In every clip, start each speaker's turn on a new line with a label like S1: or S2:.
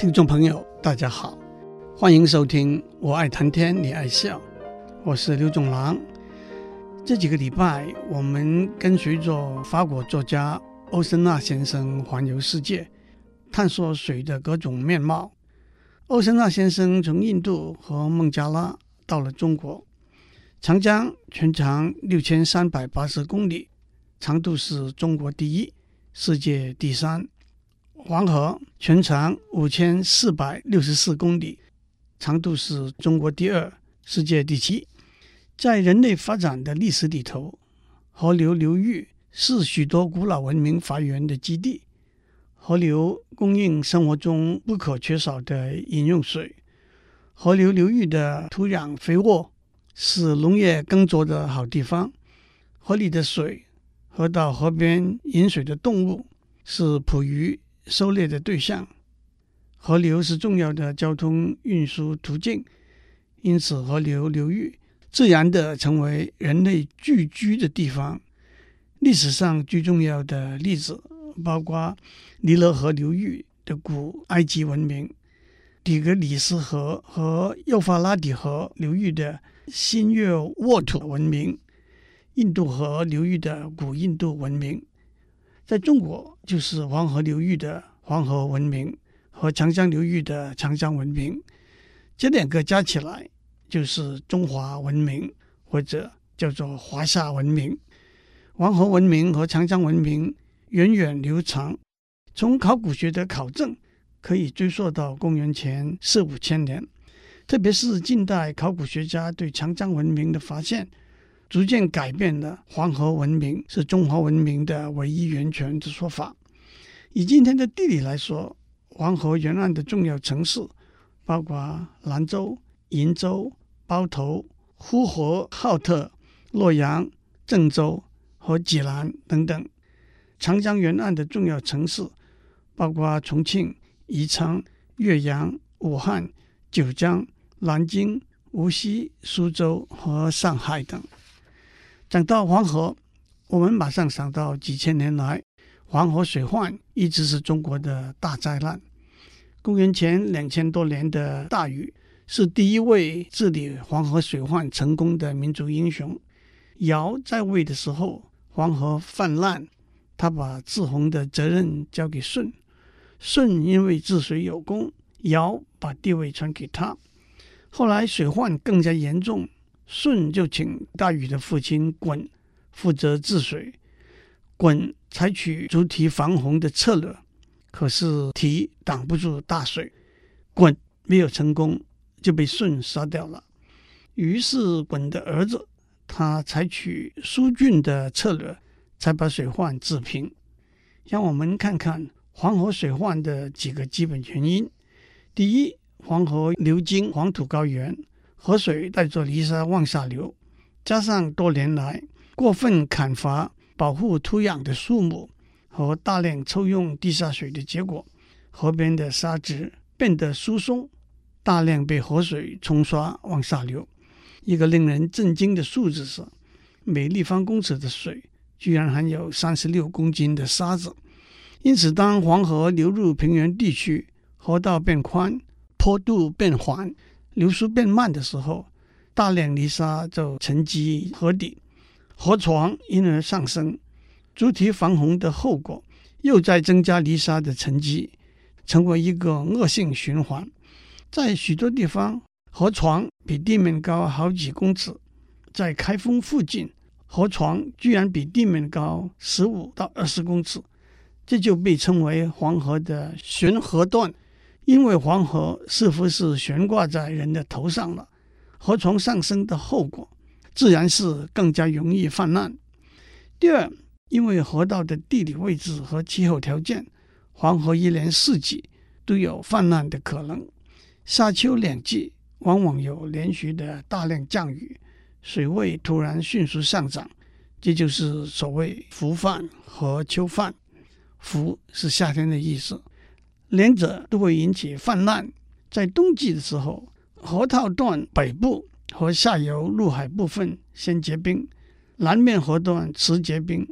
S1: 听众朋友，大家好，欢迎收听《我爱谈天，你爱笑》，我是刘总郎。这几个礼拜，我们跟随着法国作家欧森纳先生环游世界，探索水的各种面貌。欧森纳先生从印度和孟加拉到了中国，长江全长六千三百八十公里，长度是中国第一，世界第三。黄河全长五千四百六十四公里，长度是中国第二，世界第七。在人类发展的历史里头，河流流域是许多古老文明发源的基地。河流供应生活中不可缺少的饮用水，河流流域的土壤肥沃，是农业耕作的好地方。河里的水和到河边饮水的动物是捕鱼。狩猎的对象，河流是重要的交通运输途径，因此河流流域自然地成为人类聚居的地方。历史上最重要的例子包括尼罗河流域的古埃及文明、底格里斯河和幼发拉底河流域的新月沃土文明、印度河流域的古印度文明。在中国，就是黄河流域的黄河文明和长江流域的长江文明，这两个加起来就是中华文明，或者叫做华夏文明。黄河文明和长江文明源远流长，从考古学的考证可以追溯到公元前四五千年，特别是近代考古学家对长江文明的发现。逐渐改变了黄河文明是中华文明的唯一源泉的说法。以今天的地理来说，黄河沿岸的重要城市包括兰州、鄞州、包头、呼和浩特、洛阳、郑州和济南等等；长江沿岸的重要城市包括重庆、宜昌、岳阳、武汉、九江、南京、无锡、苏州和上海等。讲到黄河，我们马上想到几千年来黄河水患一直是中国的大灾难。公元前两千多年的大禹是第一位治理黄河水患成功的民族英雄。尧在位的时候，黄河泛滥，他把治洪的责任交给舜。舜因为治水有功，尧把地位传给他。后来水患更加严重。舜就请大禹的父亲鲧负责治水，鲧采取筑堤防洪的策略，可是堤挡不住大水，鲧没有成功，就被舜杀掉了。于是鲧的儿子他采取疏浚的策略，才把水患治平。让我们看看黄河水患的几个基本原因：第一，黄河流经黄土高原。河水带着泥沙往下流，加上多年来过分砍伐保护土壤的树木和大量抽用地下水的结果，河边的沙质变得疏松，大量被河水冲刷往下流。一个令人震惊的数字是，每立方公尺的水居然含有三十六公斤的沙子。因此，当黄河流入平原地区，河道变宽，坡度变缓。流速变慢的时候，大量泥沙就沉积河底，河床因而上升。筑堤防洪的后果又在增加泥沙的沉积，成为一个恶性循环。在许多地方，河床比地面高好几公尺，在开封附近，河床居然比地面高十五到二十公尺，这就被称为黄河的悬河段。因为黄河似乎是悬挂在人的头上了，河床上升的后果自然是更加容易泛滥。第二，因为河道的地理位置和气候条件，黄河一年四季都有泛滥的可能。夏秋两季往往有连续的大量降雨，水位突然迅速上涨，这就是所谓伏泛和秋泛。伏是夏天的意思。两者都会引起泛滥。在冬季的时候，河套段北部和下游入海部分先结冰，南面河段迟结冰。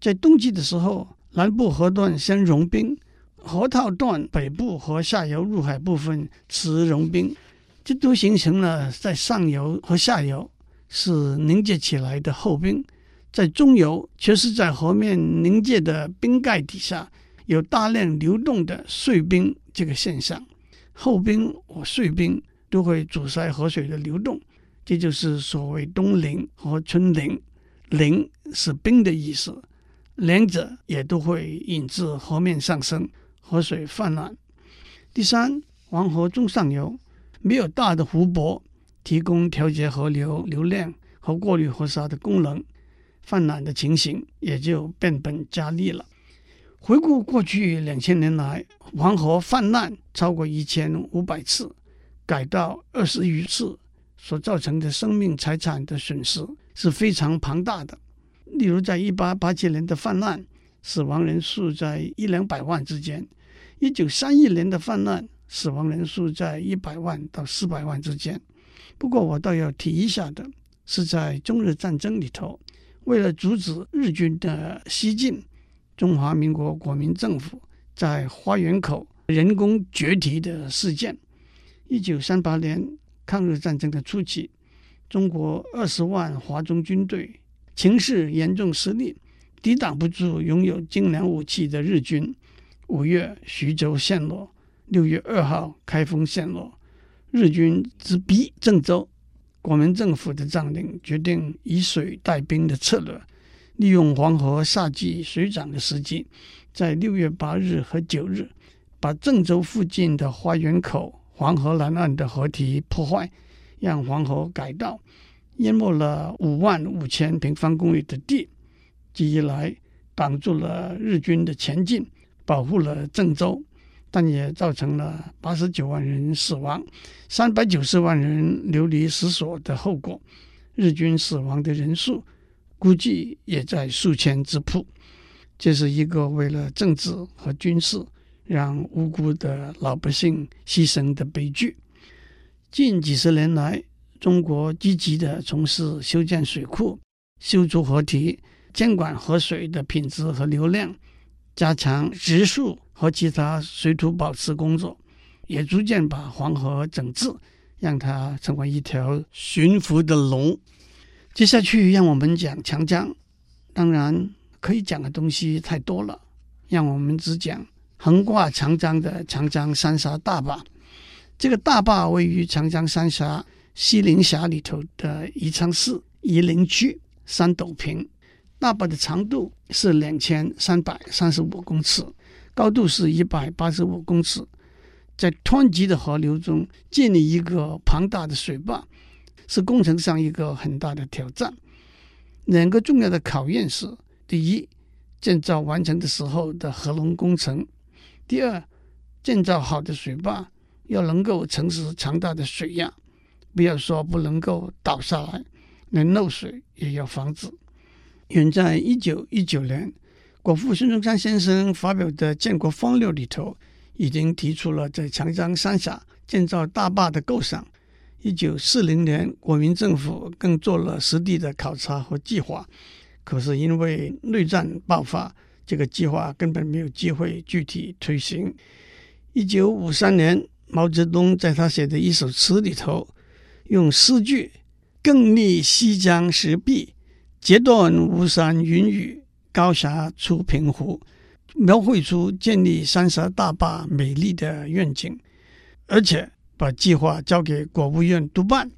S1: 在冬季的时候，南部河段先融冰，河套段北部和下游入海部分持融冰，这都形成了在上游和下游是凝结起来的厚冰，在中游却是在河面凝结的冰盖底下有大量流动的碎冰。这个现象，厚冰或碎冰都会阻塞河水的流动，这就是所谓冬凌和春凌。凌是冰的意思，两者也都会引致河面上升。河水泛滥。第三，黄河中上游没有大的湖泊提供调节河流流量和过滤河沙的功能，泛滥的情形也就变本加厉了。回顾过去两千年来，黄河泛滥超过一千五百次，改道二十余次，所造成的生命财产的损失是非常庞大的。例如，在一八八七年的泛滥。死亡人数在一两百万之间，一九三一年的泛滥死亡人数在一百万到四百万之间。不过，我倒要提一下的是，在中日战争里头，为了阻止日军的西进，中华民国国民政府在花园口人工决堤的事件。一九三八年抗日战争的初期，中国二十万华中军队情势严重失利。抵挡不住拥有精良武器的日军。五月，徐州陷落；六月二号，开封陷落。日军直逼郑州，国民政府的将领决定以水带兵的策略，利用黄河夏季水涨的时机，在六月八日和九日，把郑州附近的花园口、黄河南岸的河堤破坏，让黄河改道，淹没了五万五千平方公里的地。这一来挡住了日军的前进，保护了郑州，但也造成了八十九万人死亡、三百九十万人流离失所的后果。日军死亡的人数估计也在数千之谱。这是一个为了政治和军事让无辜的老百姓牺牲的悲剧。近几十年来，中国积极地从事修建水库、修筑河堤。监管河水的品质和流量，加强植树和其他水土保持工作，也逐渐把黄河整治，让它成为一条驯服的龙。接下去，让我们讲长江。当然，可以讲的东西太多了，让我们只讲横跨长江的长江三峡大坝。这个大坝位于长江三峡西陵峡里头的宜昌市夷陵区三斗坪。大坝的长度是两千三百三十五公尺，高度是一百八十五公尺。在湍急的河流中建立一个庞大的水坝，是工程上一个很大的挑战。两个重要的考验是：第一，建造完成的时候的合龙工程；第二，建造好的水坝要能够承受强大的水压，不要说不能够倒下来，连漏水也要防止。远在一九一九年，国父孙中山先生发表的《建国方略》里头，已经提出了在长江三峡建造大坝的构想。一九四零年，国民政府更做了实地的考察和计划。可是因为内战爆发，这个计划根本没有机会具体推行。一九五三年，毛泽东在他写的一首词里头，用诗句“更立西江石壁”。截断巫山云雨，高峡出平湖，描绘出建立三峡大坝美丽的愿景，而且把计划交给国务院督办。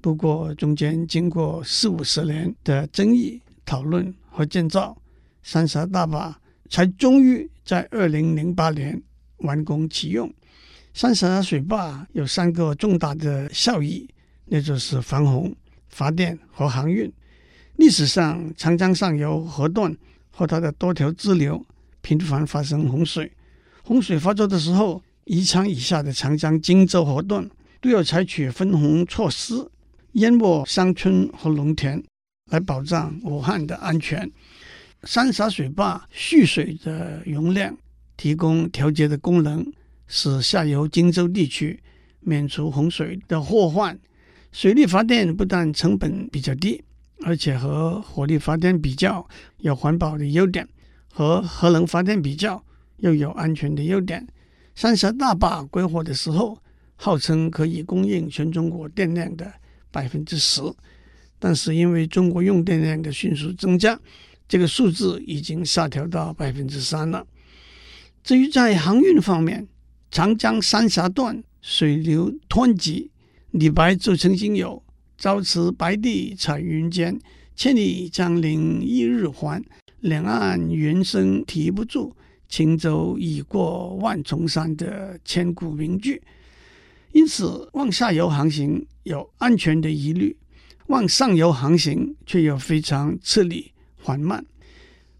S1: 不过，中间经过四五十年的争议、讨论和建造，三峡大坝才终于在二零零八年完工启用。三峡水坝有三个重大的效益，那就是防洪、发电和航运。历史上，长江上游河段和它的多条支流频繁发生洪水。洪水发作的时候，宜昌以下的长江荆州河段都要采取分洪措施，淹没乡村和农田，来保障武汉的安全。三峡水坝蓄水的容量提供调节的功能，使下游荆州地区免除洪水的祸患。水力发电不但成本比较低。而且和火力发电比较有环保的优点，和核能发电比较又有安全的优点。三峡大坝规划的时候，号称可以供应全中国电量的百分之十，但是因为中国用电量的迅速增加，这个数字已经下调到百分之三了。至于在航运方面，长江三峡段水流湍急，李白就曾经有“朝辞白帝彩云间，千里江陵一日还”，两岸猿声啼不住。轻舟已过万重山的千古名句，因此往下游航行有安全的疑虑，往上游航行却又非常吃力缓慢。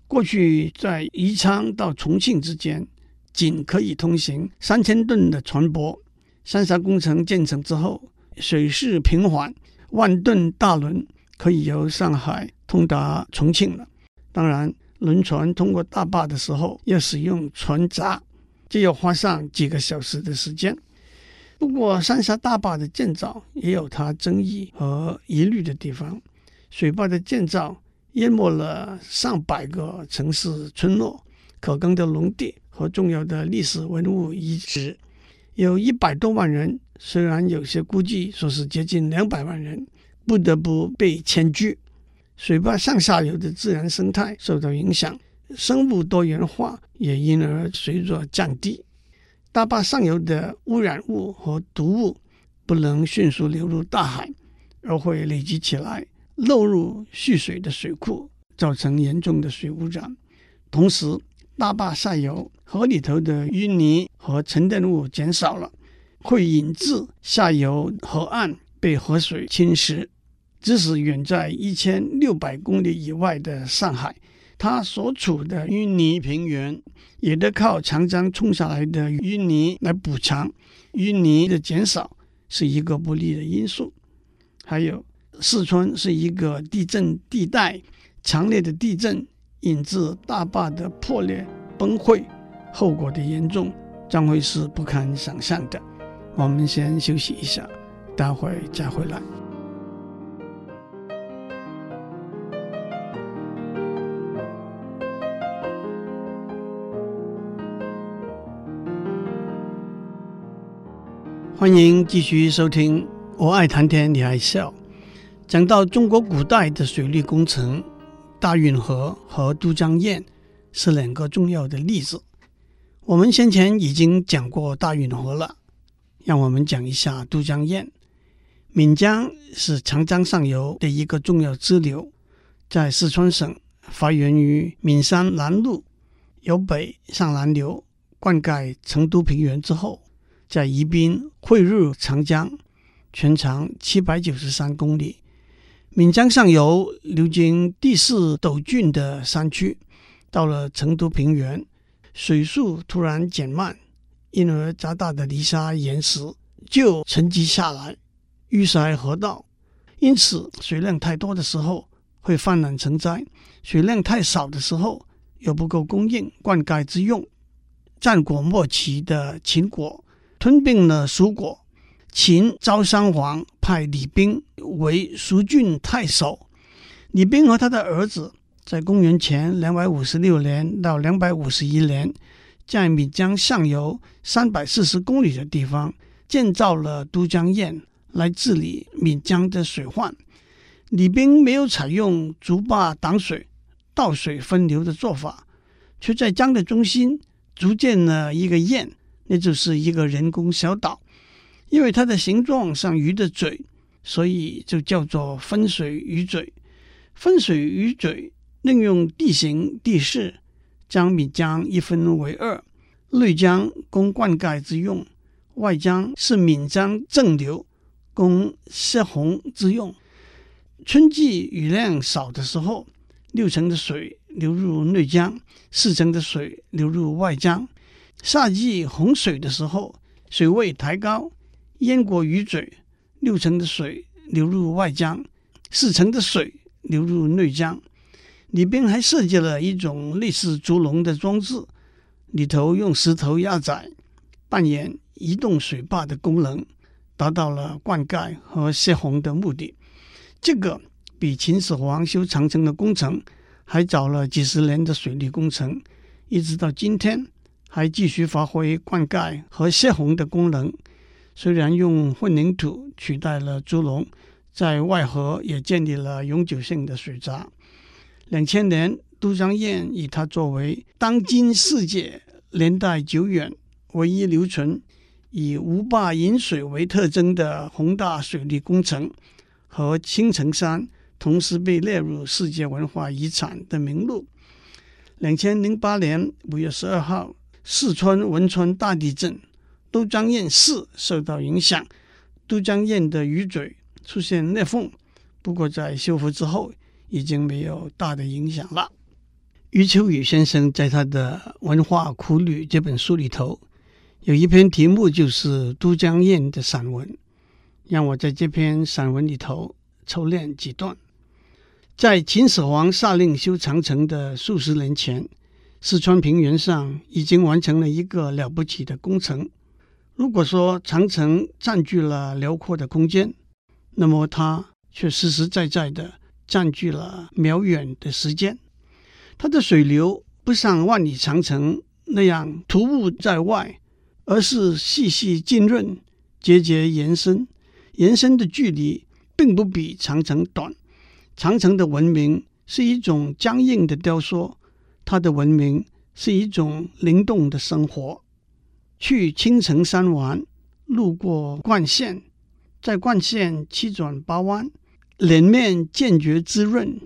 S1: 过去在宜昌到重庆之间，仅可以通行三千吨的船舶。三峡工程建成之后，水势平缓，万吨大轮可以由上海通达重庆了。当然。轮船通过大坝的时候，要使用船闸，就要花上几个小时的时间。不过，三峡大坝的建造也有它争议和疑虑的地方。水坝的建造淹没了上百个城市村落、可耕的农地和重要的历史文物遗址，有一百多万人，虽然有些估计说是接近两百万人，不得不被迁居。水坝上下游的自然生态受到影响，生物多元化也因而随着降低。大坝上游的污染物和毒物不能迅速流入大海，而会累积起来，漏入蓄水的水库，造成严重的水污染。同时，大坝下游河里头的淤泥和沉淀物减少了，会引致下游河岸被河水侵蚀。即使远在一千六百公里以外的上海，它所处的淤泥平原也得靠长江冲下来的淤泥来补偿。淤泥的减少是一个不利的因素。还有，四川是一个地震地带，强烈的地震引致大坝的破裂崩溃，后果的严重将会是不堪想象的。我们先休息一下，待会再回来。欢迎继续收听，我爱谈天，你爱笑。讲到中国古代的水利工程，大运河和都江堰是两个重要的例子。我们先前已经讲过大运河了，让我们讲一下都江堰。岷江是长江上游的一个重要支流，在四川省发源于岷山南麓，由北向南流，灌溉成都平原之后。在宜宾汇入长江，全长七百九十三公里。岷江上游流经地势陡峻的山区，到了成都平原，水速突然减慢，因而杂大的泥沙岩石就沉积下来，淤塞河道。因此，水量太多的时候会泛滥成灾，水量太少的时候又不够供应灌溉之用。战国末期的秦国。吞并了蜀国，秦昭襄王派李冰为蜀郡太守。李冰和他的儿子在公元前两百五十六年到两百五十一年，在岷江上游三百四十公里的地方建造了都江堰来治理岷江的水患。李冰没有采用筑坝挡水、倒水分流的做法，却在江的中心筑建了一个堰。那就是一个人工小岛，因为它的形状像鱼的嘴，所以就叫做分水鱼嘴。分水鱼嘴利用地形地势，将岷江一分为二，内江供灌溉之用，外江是岷江正流，供泄洪之用。春季雨量少的时候，六成的水流入内江，四成的水流入外江。夏季洪水的时候，水位抬高，淹过鱼嘴，六成的水流入外江，四成的水流入内江。里边还设计了一种类似竹笼的装置，里头用石头压载，扮演移动水坝的功能，达到了灌溉和泄洪的目的。这个比秦始皇修长城的工程还早了几十年的水利工程，一直到今天。还继续发挥灌溉和泄洪的功能。虽然用混凝土取代了猪笼，在外河也建立了永久性的水闸。两千年，都江堰以它作为当今世界年代久远、唯一留存以无坝引水为特征的宏大水利工程，和青城山同时被列入世界文化遗产的名录。两千零八年五月十二号，四川汶川大地震。都江堰市受到影响，都江堰的鱼嘴出现裂缝，不过在修复之后已经没有大的影响了。余秋雨先生在他的《文化苦旅》这本书里头有一篇题目就是都江堰的散文，让我在这篇散文里头抽练几段。在秦始皇下令修长城的数十年前，四川平原上已经完成了一个了不起的工程。如果说长城占据了辽阔的空间，那么它却实实在在的占据了辽远的时间。它的水流不像万里长城那样突兀在外，而是细细浸润、节节延伸。延伸的距离并不比长城短。长城的文明是一种僵硬的雕塑，它的文明是一种灵动的生活。去青城山玩，路过灌县，在灌县七转八弯，脸面渐觉滋润，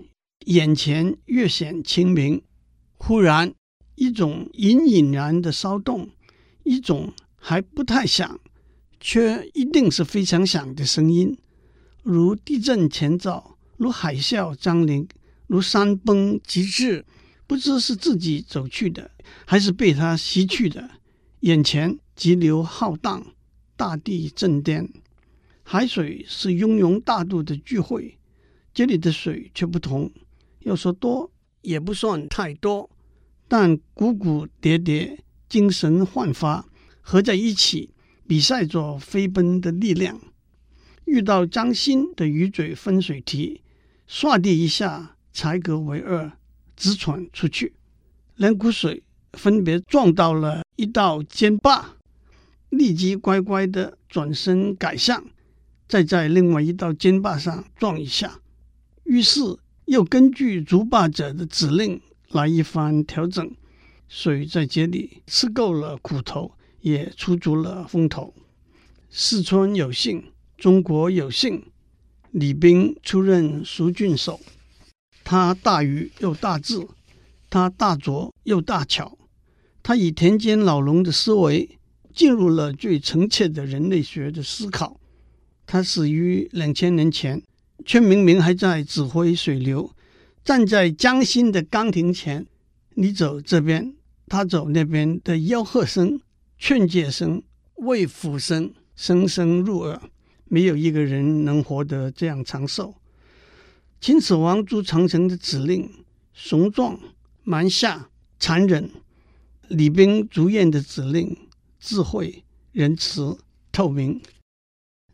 S1: 眼前越显清明。忽然，一种隐隐然的骚动，一种还不太响，却一定是非常响的声音，如地震前兆，如海啸将临，如山崩急至，不知是自己走去的，还是被它袭去的。眼前急流浩荡，大地震颠，海水是雍容大度的聚会，这里的水却不同，要说多也不算太多，但股股叠叠，精神焕发，合在一起，比赛着飞奔的力量。遇到张欣的鱼嘴分水堤，唰的一下裁隔为二，直闯出去，两股水。分别撞到了一道尖坝，立即乖乖地转身改向，再在另外一道尖坝上撞一下。于是又根据逐坝者的指令来一番调整，水在这里吃够了苦头，也出足了风头。四川有幸，中国有幸，李冰出任蜀郡守，他大愚又大智，他大拙又大巧。他以田间老农的思维进入了最诚切的人类学的思考。他死于两千年前，却明明还在指挥水流，站在江心的岗亭前，你走这边，他走那边的吆喝声、劝诫声、慰抚声，声声入耳。没有一个人能活得这样长寿。秦始皇筑长城的指令，雄壮、蛮下、残忍。李冰筑堰的指令，智慧、仁慈、透明。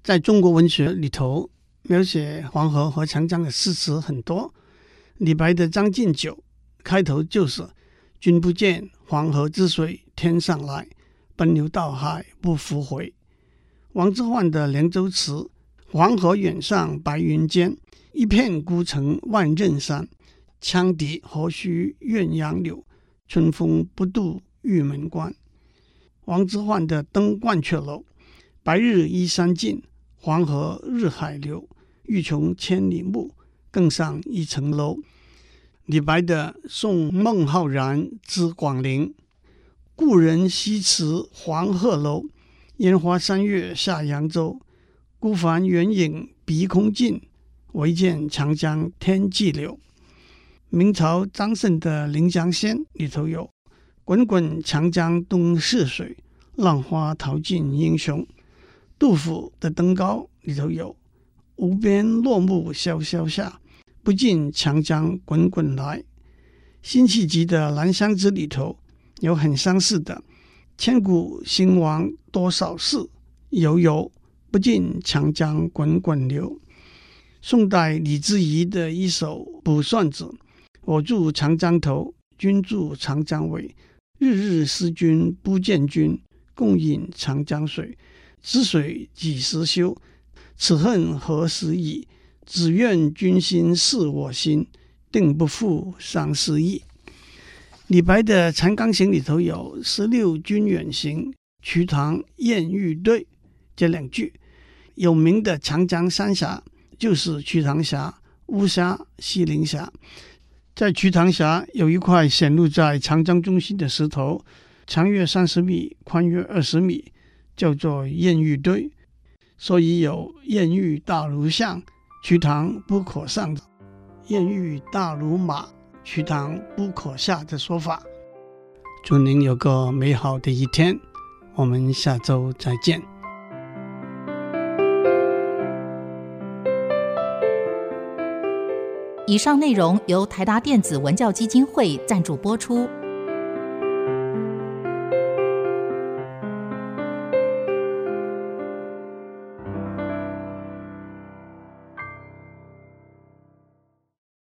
S1: 在中国文学里头，描写黄河和长江的诗词很多。李白的《将进酒》开头就是“君不见黄河之水天上来，奔流到海不复回”。王之涣的《凉州词》：“黄河远上白云间，一片孤城万仞山。羌笛何须怨杨柳。”春风不度玉门关。王之涣的《登鹳雀楼》：白日依山尽，黄河入海流。欲穷千里目，更上一层楼。李白的《送孟浩然之广陵》：故人西辞黄鹤楼，烟花三月下扬州。孤帆远影碧空尽，唯见长江天际流。明朝张胜的《临江仙》里头有“滚滚长江东逝水，浪花淘尽英雄”。杜甫的《登高》里头有“无边落木萧萧下，不尽长江滚滚来”。辛弃疾的《兰香子》里头有很相似的“千古兴亡多少事，悠悠不尽长江滚滚流”。宋代李之仪的一首《卜算子》。我住长江头，君住长江尾。日日思君不见君，共饮长江水。此水几时休？此恨何时已？只愿君心似我心，定不负相思意。李白的《长江行》里头有“十六军远行，瞿塘艳欲对”这两句。有名的长江三峡就是瞿塘峡、巫峡、西陵峡。在瞿塘峡有一块显露在长江中心的石头，长约三十米，宽约二十米，叫做艳遇堆，所以有“艳遇大如象，瞿塘不可上；艳遇大如马，瞿塘不可下”的说法。祝您有个美好的一天，我们下周再见。
S2: 以上内容由台达电子文教基金会赞助播出。